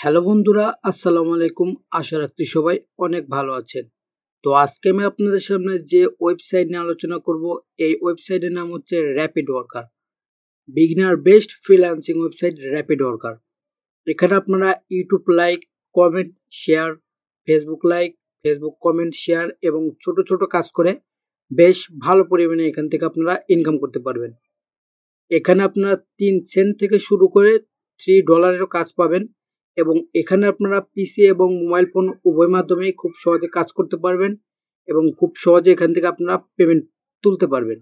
Hello বন্ধুরা, আসসালামু আলাইকুম। আশা রাখছি সবাই অনেক ভালো আছেন। তো আজকে আমি আপনাদের সামনে যে ওয়েবসাইট নিয়ে আলোচনা করব, এই ওয়েবসাইটের নাম হচ্ছে Rapid Worker beginner best freelancing website Rapid Worker এখানে আপনারা YouTube like comment share Facebook like Facebook comment share এবং ছোট ছোট কাজ করে বেশ ভালো পরিমাণে এখান থেকে আপনারা ইনকাম করতে পারবেন। এখানে আপনারা তিন সেন্ট থেকে শুরু করে থ্রি ডলারেরও কাজ পাবেন। এবং এখানে আপনারা পিসি এবং মোবাইল ফোন উভয় মাধ্যমে খুব সহজে কাজ করতে পারবেন এবং খুব সহজে এখান থেকে আপনারা পেমেন্ট তুলতে পারবেন।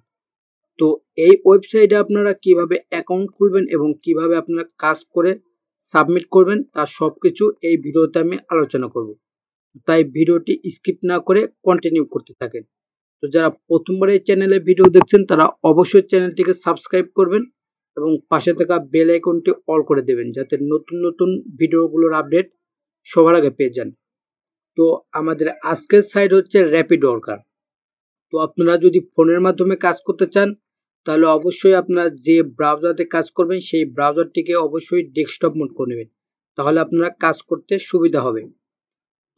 তো এই ওয়েবসাইটে আপনারা কীভাবে অ্যাকাউন্ট খুলবেন এবং কীভাবে আপনারা কাজ করে সাবমিট করবেন তার সব কিছু এই ভিডিওতে আমি আলোচনা করব। তাই ভিডিওটি স্কিপ না করে কন্টিনিউ করতে থাকেন। তো যারা প্রথমবার এই চ্যানেলে ভিডিও দেখছেন, তারা অবশ্যই চ্যানেলটিকে সাবস্ক্রাইব করবেন এবং পাশে থাকা বেল আইকনটি অল করে দেবেন যাতে নতুন নতুন ভিডিওগুলোর আপডেট সবার আগে পেয়ে যান। তো আমাদের আজকের সাইট হচ্ছে র্যাপিড ওয়ার্কার তো আপনারা যদি ফোনের মাধ্যমে কাজ করতে চান, তাহলে অবশ্যই আপনারা যে ব্রাউজারে কাজ করবেন, সেই ব্রাউজারটিকে অবশ্যই ডেস্কটপ মোড করে নেবেন। তাহলে আপনারা কাজ করতে সুবিধা হবে।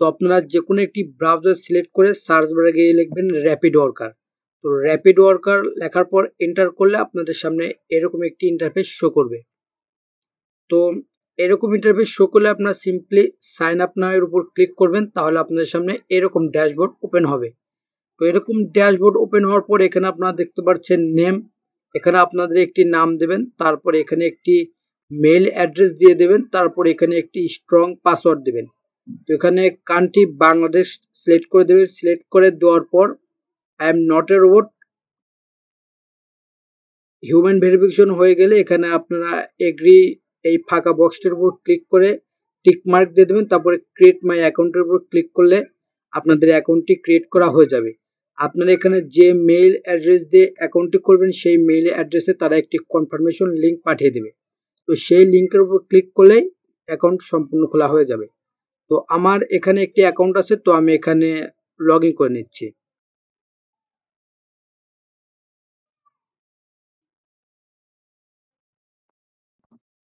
তো আপনারা যে কোনো একটি ব্রাউজার সিলেক্ট করে সার্চ বারে গিয়ে লিখবেন র্যাপিড ওয়ার্কার তো র্যাপিড ওয়ার্কার লেখার পর এন্টার করলে আপনাদের সামনে এরকম একটি ইন্টারফেস শো করবে। তো এরকম ইন্টারফেস শো করলে আপনারা সিম্পলি সাইন আপ নামের উপর ক্লিক করবেন, তাহলে আপনাদের সামনে এরকম ড্যাশবোর্ড ওপেন হবে। তো এরকম ড্যাশবোর্ড ওপেন হওয়ার পর এখানে আপনারা দেখতে পাচ্ছেন নেম এখানে আপনাদের একটি নাম দেবেন, তারপর এখানে একটি মেল অ্যাড্রেস দিয়ে দেবেন, তারপর এখানে একটি স্ট্রং পাসওয়ার্ড দেবেন। তো এখানে কান্ট্রি বাংলাদেশ সিলেক্ট করে দেবেন সিলেক্ট করে দেওয়ার পর I am not a robot human verification হয়ে গেলে এখানে আপনারা এগ্রি এই ফাঁকা বক্সটির উপর ক্লিক করে টিক মার্ক দিয়ে দেবেন, তারপরে ক্রিয়েট মাই অ্যাকাউন্টের উপর ক্লিক করলে আপনাদের অ্যাকাউন্টটি ক্রিয়েট করা হয়ে যাবে। আপনারা এখানে যে মেইল অ্যাড্রেস দিয়ে অ্যাকাউন্টটি করবেন, সেই মেইল অ্যাড্রেসে তারা একটি কনফার্মেশন লিঙ্ক পাঠিয়ে দেবে। তো সেই লিঙ্কের উপর ক্লিক করলেই অ্যাকাউন্ট সম্পূর্ণ খোলা হয়ে যাবে। তো আমার এখানে একটি অ্যাকাউন্ট আছে, তো আমি এখানে লগ করে নিচ্ছি।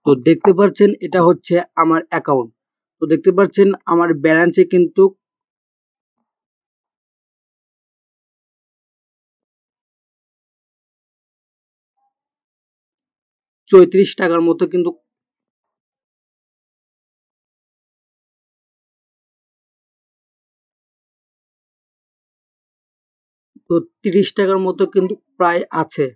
তো দেখতে পাচ্ছেন এটা হচ্ছে আমার অ্যাকাউন্ট তো দেখতে পাচ্ছেন আমার ব্যালেন্সে কিন্তু চৌত্রিশ টাকার মতো কিন্তু তো তিরিশ টাকার মতো কিন্তু প্রায় আছে।